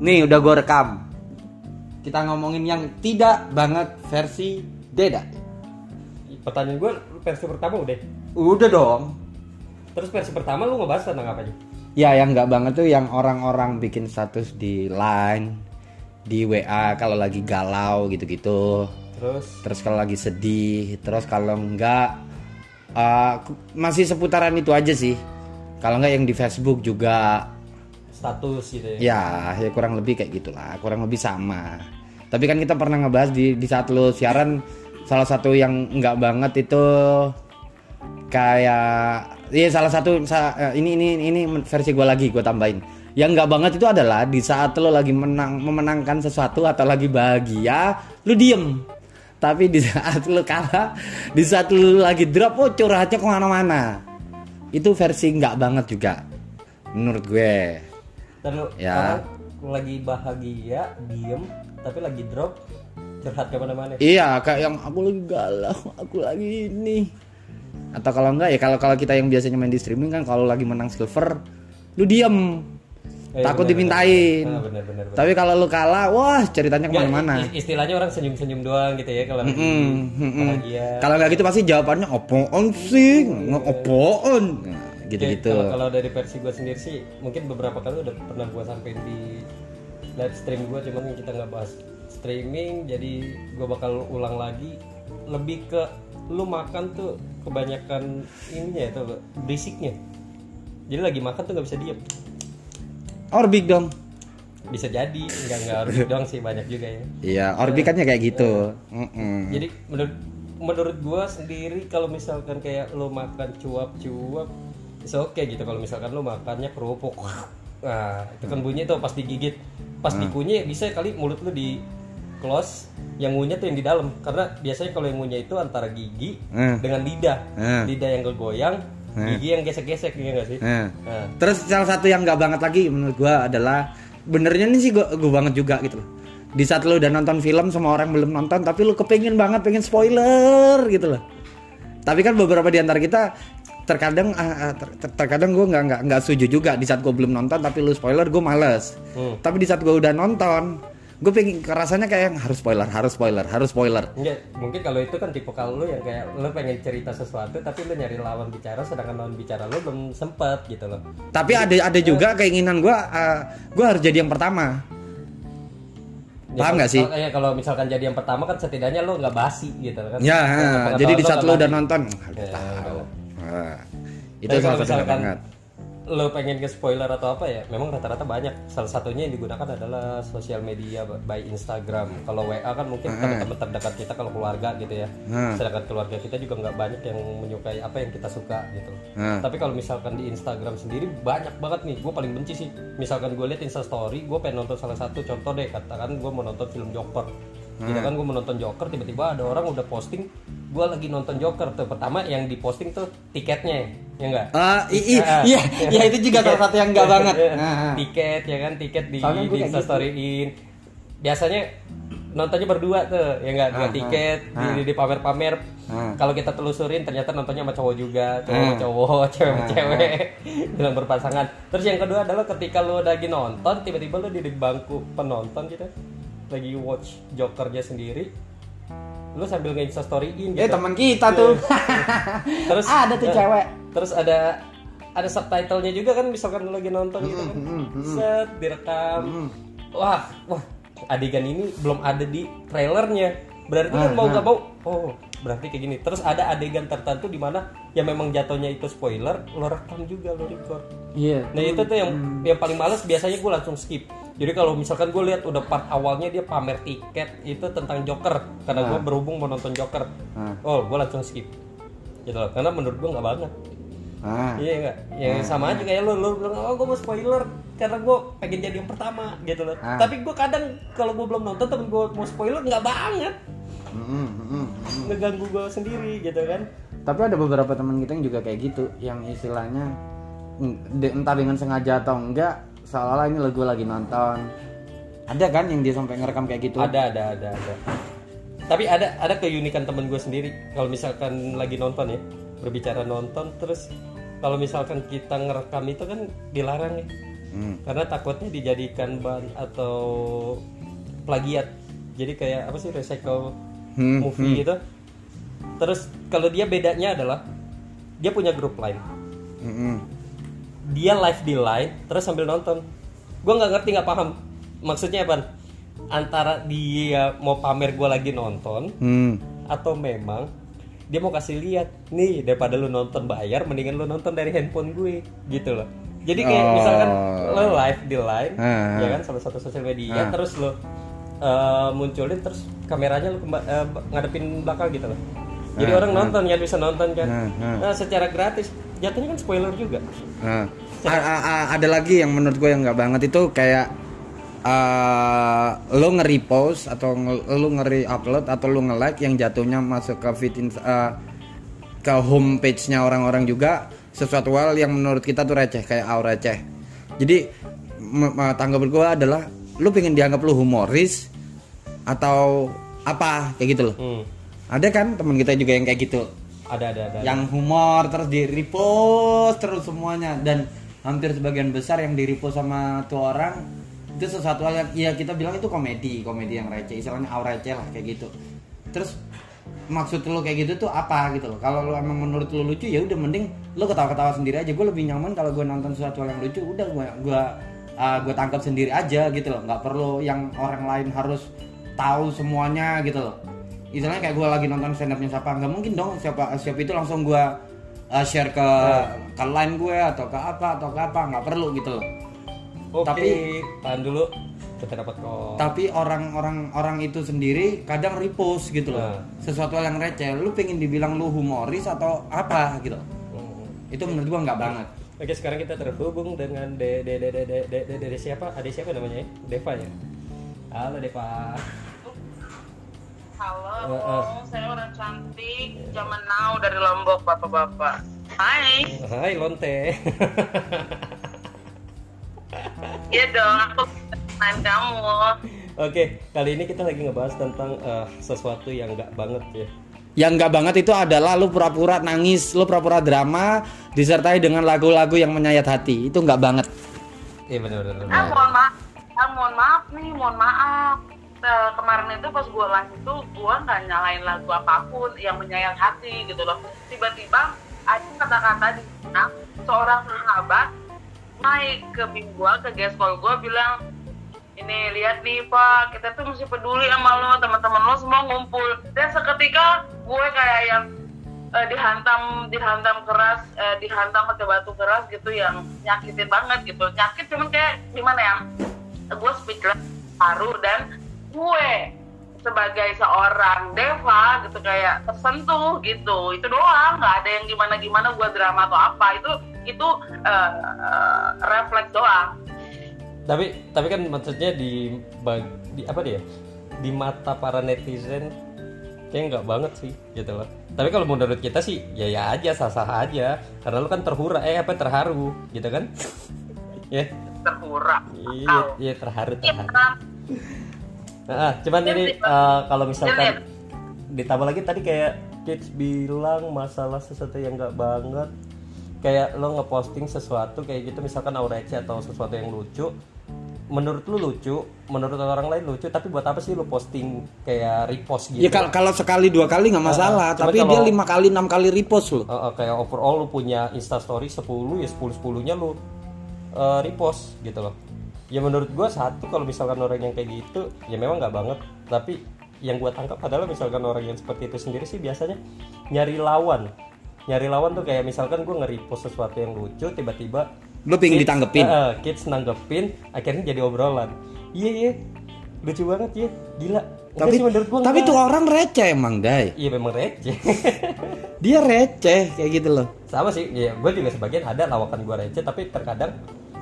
Nih udah gue rekam. Kita ngomongin yang tidak banget versi Deda. Pertanyaan gue versi pertama udah. Udah dong. Terus versi pertama lu ngebahas tentang apa aja? Ya yang nggak banget tuh yang orang-orang bikin status di line, di WA kalau lagi galau gitu-gitu. Terus Terus kalau lagi sedih, terus kalau enggak eh, masih seputaran itu aja sih. Kalau enggak yang di Facebook juga status gitu ya. Ya, ya kurang lebih kayak gitulah, kurang lebih sama. Tapi kan kita pernah ngebahas di di saat lo siaran salah satu yang enggak banget itu kayak iya salah satu sa- eh, ini ini ini versi gue lagi gue tambahin. Yang enggak banget itu adalah di saat lo lagi menang memenangkan sesuatu atau lagi bahagia, lu diem. Tapi di saat lo kalah, di saat lo lagi drop, oh curhatnya ke mana-mana. Itu versi enggak banget juga, menurut gue. Terus Ya. orang lagi bahagia, diem, tapi lagi drop curhat ke mana-mana. Iya, kayak yang aku lagi galau, aku lagi ini. Atau kalau enggak ya kalau kalau kita yang biasanya main di streaming kan kalau lagi menang silver, lu diem. Eh, takut bener, dimintain. bener. Ah, bener, bener, bener. Tapi kalau lu kalah, wah ceritanya ke mana-mana. Istilahnya orang senyum-senyum doang gitu ya kalau Hmm, hmm, hmm. bahagia. Kalau nggak gitu pasti jawabannya opoon sih, nggak opoon. Nah, Oke, gitu-gitu. Kalau, kalau dari versi gue sendiri sih, mungkin beberapa kali udah pernah gue sampein di live stream gue, cuman kita nggak bahas streaming, jadi gue bakal ulang lagi. Lebih ke lu makan tuh kebanyakan ininya itu berisiknya. Jadi lagi makan tuh nggak bisa diem. Orbik dong. Bisa jadi, nggak nggak harus doang sih banyak juga ya. Iya, orbik kan ya kayak gitu. Mm-mm. Jadi menurut menurut gua sendiri kalau misalkan kayak lo makan cuap-cuap, itu oke gitu. Kalau misalkan lo makannya kerupuk, nah itu kan bunyi tuh pas digigit, pas dikunyah bisa kali mulut lo di close, yang ngunyah tuh yang di dalam. Karena biasanya kalau yang ngunyah itu antara gigi Hmm. dengan lidah, Hmm. lidah yang kegoyang, gigi yang gesek-gesek gitu nggak sih? Nah. Nah, Terus salah satu yang nggak banget lagi menurut gua adalah benernya ini sih gua, gua banget juga gitu loh. Di saat lu udah nonton film sama orang belum nonton tapi lu kepengen banget pengen spoiler gitu loh. Tapi kan beberapa di antara kita terkadang ah, ter- ter- terkadang gua nggak nggak nggak setuju juga di saat gua belum nonton tapi lu spoiler gua males. Hmm. Tapi di saat gua udah nonton gue pengen rasanya kayak yang harus spoiler harus spoiler harus spoiler Enggak, mungkin kalau itu kan tipe kalau lu yang kayak lu pengen cerita sesuatu tapi lu nyari lawan bicara sedangkan lawan bicara lu belum sempet gitu loh. tapi ada ada juga keinginan gua ah, gua harus jadi yang pertama Paham nggak sih? kalau- iya, kalau misalkan jadi yang pertama kan setidaknya lu nggak basi gitu kan. Ya, Pengetahuan jadi di saat lu udah nonton, Ya, tahu. Nah, itu Tapi salah satu banget. lo pengen ke spoiler atau apa ya, memang rata-rata banyak. Salah satunya yang digunakan adalah sosial media by Instagram. Kalau WA kan mungkin teman-teman terdekat kita kalau keluarga gitu ya. Hmm. Sedangkan keluarga kita juga nggak banyak yang menyukai apa yang kita suka gitu. Hmm. Tapi kalau misalkan di Instagram sendiri banyak banget nih. Gue paling benci sih. Misalkan gue lihat Insta Story, gue pengen nonton salah satu contoh deh. Katakan gue mau nonton film Joker. Gitu kan gue mau nonton Joker, tiba-tiba ada orang udah posting, gue lagi nonton Joker tuh. Pertama yang diposting tuh tiketnya, ya enggak? Ah, Ah, iya, iya itu juga salah satu yang enggak banget. Nah, tiket ya kan tiket di, Soalnya di storyin biasanya nontonnya berdua tuh ya nggak dua Ah, tiket ah, di, di, di pamer-pamer. Ah. kalau kita telusurin ternyata nontonnya sama cowok juga cowok sama Ah. cowok cewek sama Ah, cewek bilang berpasangan. Terus yang kedua adalah ketika lu lagi nonton tiba-tiba lu di di bangku penonton gitu lagi watch jokernya sendiri lu sambil nge-insta storyin eh gitu. teman kita tuh. terus Ada tuh eh, cewek. terus ada ada subtitlenya juga kan misalkan lu lagi nonton gitu kan. Set direkam. Wah wah adegan ini belum ada di trailernya. Berarti kan mau nggak mau oh berarti kayak gini. Terus ada adegan tertentu di mana yang memang jatuhnya itu spoiler lo rekam juga lo record. Iya. Nah itu tuh yang yang paling males biasanya gue langsung skip. Jadi kalau misalkan gue lihat udah part awalnya dia pamer tiket itu tentang Joker karena gue berhubung mau nonton Joker. Ah. Oh gue langsung skip. Gitu loh. Karena menurut gue nggak banget. Ah. Iya enggak? Ya sama aja kayak lo lo bilang oh gue mau spoiler karena gue pengen jadi yang pertama gitu loh. Ah. Tapi gue kadang kalau gue belum nonton tapi gue mau spoiler nggak banget. Ngeganggu gue sendiri gitu kan. Tapi ada beberapa teman kita yang juga kayak gitu, yang istilahnya entah dengan sengaja atau enggak, seolah-olah ini lagu lagi nonton. Ada kan yang dia sampai ngerekam kayak gitu? Ada ada ada ada. Tapi ada ada keunikan temen gue sendiri. Kalau misalkan lagi nonton ya, berbicara nonton terus kalau misalkan kita ngerekam itu kan dilarang ya. Hmm. karena takutnya dijadikan bahan atau plagiat jadi kayak apa sih recycle Hmm, movie gitu terus kalau dia bedanya adalah dia punya grup lain Mm-mm. Dia live di line terus sambil nonton. Gue nggak ngerti nggak paham. Maksudnya apa? Antara dia mau pamer gue lagi nonton Hmm. atau memang dia mau kasih lihat nih daripada lu nonton bayar mendingan lu nonton dari handphone gue. Gitu loh. Jadi kayak Oh. misalkan lo live di line Ah. ya kan salah satu sosial media terus lo uh, munculin terus kameranya lu kemba- uh, ngadepin belakang gitu loh. Jadi orang nonton ya bisa nonton kan. Ah, ah. nah secara gratis jatuhnya kan spoiler juga Nah, a- a- a- ada lagi yang menurut gue yang nggak banget itu kayak eh, lo nge-repost atau nge- lo nge-upload atau lo nge-like yang jatuhnya masuk ke feed eh, ke homepage-nya orang-orang juga sesuatu hal yang menurut kita tuh receh kayak au receh. Jadi tanggapan gue adalah lo pengen dianggap lo humoris atau apa kayak gitu loh. hmm. Ada kan teman kita juga yang kayak gitu ada ada ada yang humor terus di repost terus semuanya. Dan hampir sebagian besar yang di repost sama tuh orang itu sesuatu hal yang ya kita bilang itu komedi komedi yang receh. Istilahnya au receh lah kayak gitu. Terus maksud lu kayak gitu tuh apa gitu loh? Kalau lu emang menurut lu lucu ya udah mending lu ketawa-ketawa sendiri aja. Gue lebih nyaman kalau gue nonton sesuatu yang lucu udah gue gue gue tangkap sendiri aja gitu loh. Nggak perlu yang orang lain harus tahu semuanya gitu loh istilahnya kayak gue lagi nonton stand upnya siapa nggak mungkin dong siapa siapa itu langsung gue uh, share ke ke line gue atau ke apa atau ke apa nggak perlu gitu loh oke tapi- tahan dulu kita dapat kok tapi orang-orang orang itu sendiri kadang repost gitu loh Nah. sesuatu yang receh lu pengen dibilang lu humoris atau apa gitu Hmm. itu menurut gua nggak banget Oke sekarang kita terhubung dengan de de de de de de, de, de, de siapa? Ada siapa namanya? ya? Deva ya. Halo Deva. Halo, Eh, eh. saya orang cantik, zaman now dari Lombok, bapak-bapak. Hai, Hai Lonte. iya dong, aku main kamu. Oke kali ini kita lagi ngebahas tentang eh, sesuatu yang nggak banget ya. yang nggak banget itu adalah lu pura-pura nangis lu pura-pura drama disertai dengan lagu-lagu yang menyayat hati itu nggak banget Iya benar benar. Ah, mohon maaf, ah, mohon maaf nih, mohon maaf. Eh, kemarin itu pas gue live itu gue nggak nyalain lagu apa pun yang menyayat hati gitu loh. Tiba-tiba ada kata-kata di sana seorang sahabat naik ke bim gue ke geskol gue bilang ini lihat nih pak kita tuh mesti peduli sama lo teman-teman lo semua ngumpul dan seketika gue kayak yang eh, dihantam dihantam keras eh, dihantam pakai batu keras gitu yang nyakitin banget gitu nyakit cuman kayak gimana ya gue speechless haru dan gue sebagai seorang Deva gitu kayak tersentuh gitu itu doang nggak ada yang gimana gimana gue drama atau apa itu itu eh, eh, refleks doang Tapi tapi kan maksudnya di, bag- di apa dia? Di mata para netizen kayak nggak banget sih gitu loh. Tapi kalau menurut kita sih ya ya aja sah-sah aja karena lu kan terhura eh apa terharu gitu kan? ya. terhura Iya, iya terharu Iya, terharu. Nah, cuman ini eh, kalau misalkan ditambah lagi tadi kayak kids bilang masalah sesuatu yang nggak banget. Kayak lo ngeposting sesuatu kayak gitu misalkan aurece atau sesuatu yang lucu menurut lu lucu menurut orang lain lucu tapi buat apa sih lu posting kayak repost gitu? Ya kalau kalau sekali dua kali nggak masalah Ah, cuma tapi kalau- dia lima kali enam kali repost loh Eh, eh, kayak overall lu punya instastory 10 ya 10 10 nya lu eh, repost gitu loh ya menurut gua satu kalau misalkan orang yang kayak gitu ya memang nggak banget. Tapi yang gua tangkap adalah misalkan orang yang seperti itu sendiri sih biasanya nyari lawan. Nyari lawan tuh kayak misalkan gua nge-repost sesuatu yang lucu tiba-tiba lu pengen kids- ditanggepin? Eh, kids nanggepin akhirnya jadi obrolan. Iya iya. Lucu banget ya gila. Enggak tapi sih, menurut gua tapi tuh orang receh emang dai iya memang receh. Dia receh kayak gitu loh. Sama sih. Ya gue juga sebagian ada lawakan gue receh tapi terkadang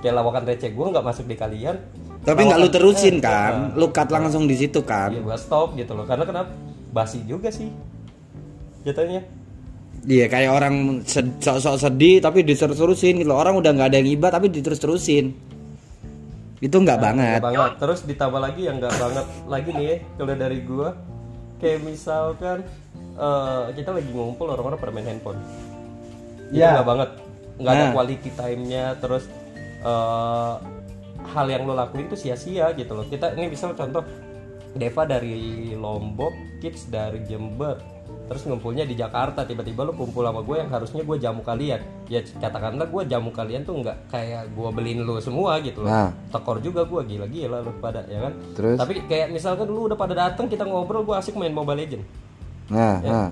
kayak lawakan receh gue nggak masuk di kalian. Tapi nggak lu terusin eh, kan? eh, lu cut langsung di situ kan? Iya gue stop gitu loh. Karena kenapa? Basi juga sih. Jatuhnya. Iya kayak orang sed- sok-sok sedih tapi diterus-terusin gitu. Orang udah nggak ada yang iba tapi diterus-terusin. Itu nggak banget. Nggak banget. Terus ditambah lagi yang nggak banget lagi nih ya, kalau dari gue kayak misalkan eh, kita lagi ngumpul orang-orang pada main handphone. Itu Ya. nggak banget. Nggak ada Nah. quality time-nya terus eh, hal yang lo lakuin tuh sia-sia gitu loh kita ini misal contoh Deva dari Lombok Kids dari Jember terus ngumpulnya di Jakarta tiba-tiba lo kumpul sama gue yang harusnya gue jamu kalian ya katakanlah gue jamu kalian tuh nggak kayak gue beliin lo semua gitu loh Nah. tekor juga gue gila-gila lo pada ya kan Terus? tapi kayak misalkan lu udah pada datang kita ngobrol gue asik main Mobile Legend Nah, Ya. nah.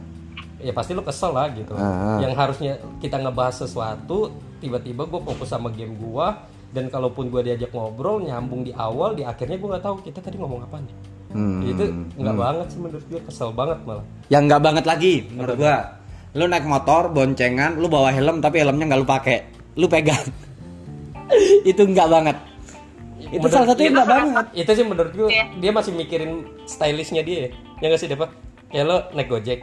Ya pasti lo kesel lah gitu ah. yang harusnya kita ngebahas sesuatu tiba-tiba gue fokus sama game gue dan kalaupun gue diajak ngobrol nyambung di awal di akhirnya gue nggak tahu kita tadi ngomong apa nih Hmm. itu nggak banget sih menurut gue kesel banget malah Yang nggak banget lagi menurut gua. Lu naik motor boncengan, lu bawa helm tapi helmnya nggak lu pakai. Lu pegang. itu nggak banget. Itu Menurut- salah satu yang nggak banget. itu sih menurut gue Iya. dia masih mikirin stylishnya dia ya ya nggak sih Depa kayak lo naik gojek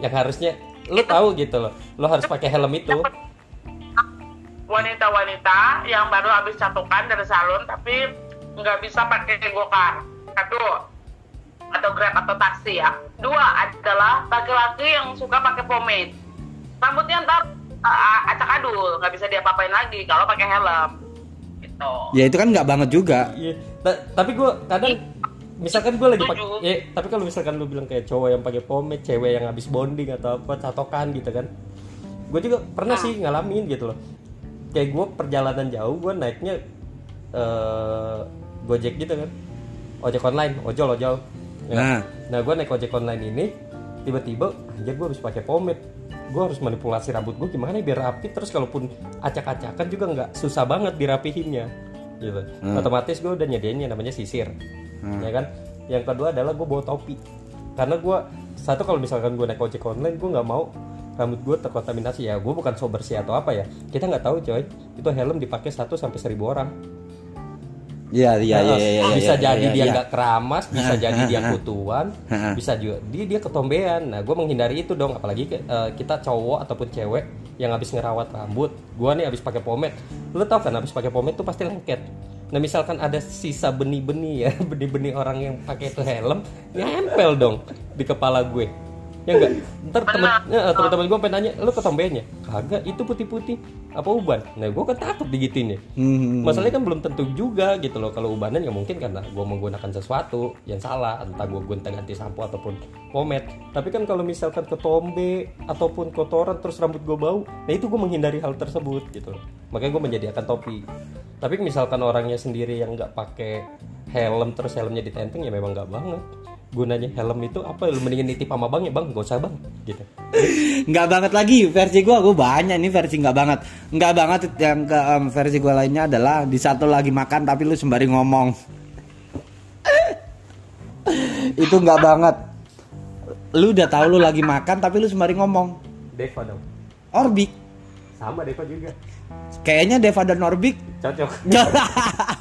yang harusnya lo tahu gitu loh. Lo harus pakai helm itu. Wanita-wanita yang baru habis catukan dari salon tapi nggak bisa pakai gokar satu atau grab atau taksi ya. Dua adalah laki-laki yang suka pakai pomade. Rambutnya ntar uh, acak adul nggak bisa diapa-apain lagi kalau pakai helm. Gitu. Ya itu kan nggak banget juga. Iya, ta- tapi gue kadang misalkan gue lagi pakai, ya, tapi kalau misalkan lu bilang kayak cowok yang pakai pomade, cewek yang habis bonding atau apa, catokan gitu kan, gue juga pernah sih ngalamin gitu loh. Kayak gue perjalanan jauh, gue naiknya eh gojek gitu kan, ojek online, ojol ojol. Ya. Nah. Nah, gue naik ojek online ini, tiba-tiba anjir gue harus pakai pomade. Gue harus manipulasi rambut gue gimana ya biar rapi terus kalaupun acak-acakan juga nggak susah banget dirapihinnya gitu. Otomatis gue udah nyediain yang namanya sisir. Ya kan? Yang kedua adalah gue bawa topi. Karena gue satu kalau misalkan gue naik ojek online gue nggak mau rambut gue terkontaminasi ya gue bukan so bersih atau apa ya kita nggak tahu coy itu helm dipakai 1 sampai 1000 orang Iya iya iya Nah, iya. iya, bisa iya, jadi iya, dia iya. nggak keramas, bisa jadi dia kutuan, bisa juga dia dia ketombean. Nah, gue menghindari itu dong, apalagi eh, kita cowok ataupun cewek yang habis ngerawat rambut. Gue nih habis pakai pomade. Lo tau kan habis pakai pomade tuh pasti lengket. Nah, misalkan ada sisa benih-benih ya, benih-benih orang yang pakai itu helm, nempel dong di kepala gue. Ya enggak? Ntar temen, ya, teman-teman gue pengen nanya, lo ketombeannya? Kagak, itu putih-putih. Apa uban? Nah, gue kan takut digituin ya. Hmm. masalahnya kan belum tentu juga gitu loh. Kalau ubanan ya mungkin karena gue menggunakan sesuatu yang salah entah gue gonta ganti sampo ataupun pomade. Tapi kan kalau misalkan ketombe ataupun kotoran terus rambut gue bau nah itu gue menghindari hal tersebut gitu loh. Makanya gue menyediakan topi. Tapi misalkan orangnya sendiri yang nggak pakai helm terus helmnya ditenteng ya memang nggak banget gunanya helm itu apa? Lu mendingin nitip sama bang ya bang. Gak usah bang. Gitu. Nggak banget lagi. Versi gua gua banyak nih versi nggak banget. Nggak banget yang ke em, versi gua lainnya adalah di satu lagi makan tapi lu sembari ngomong. Itu nggak banget. Lu udah tahu lu lagi makan tapi lu sembari ngomong. Deva dong. Orbik sama Deva juga. Kayaknya Deva dan Orbik cocok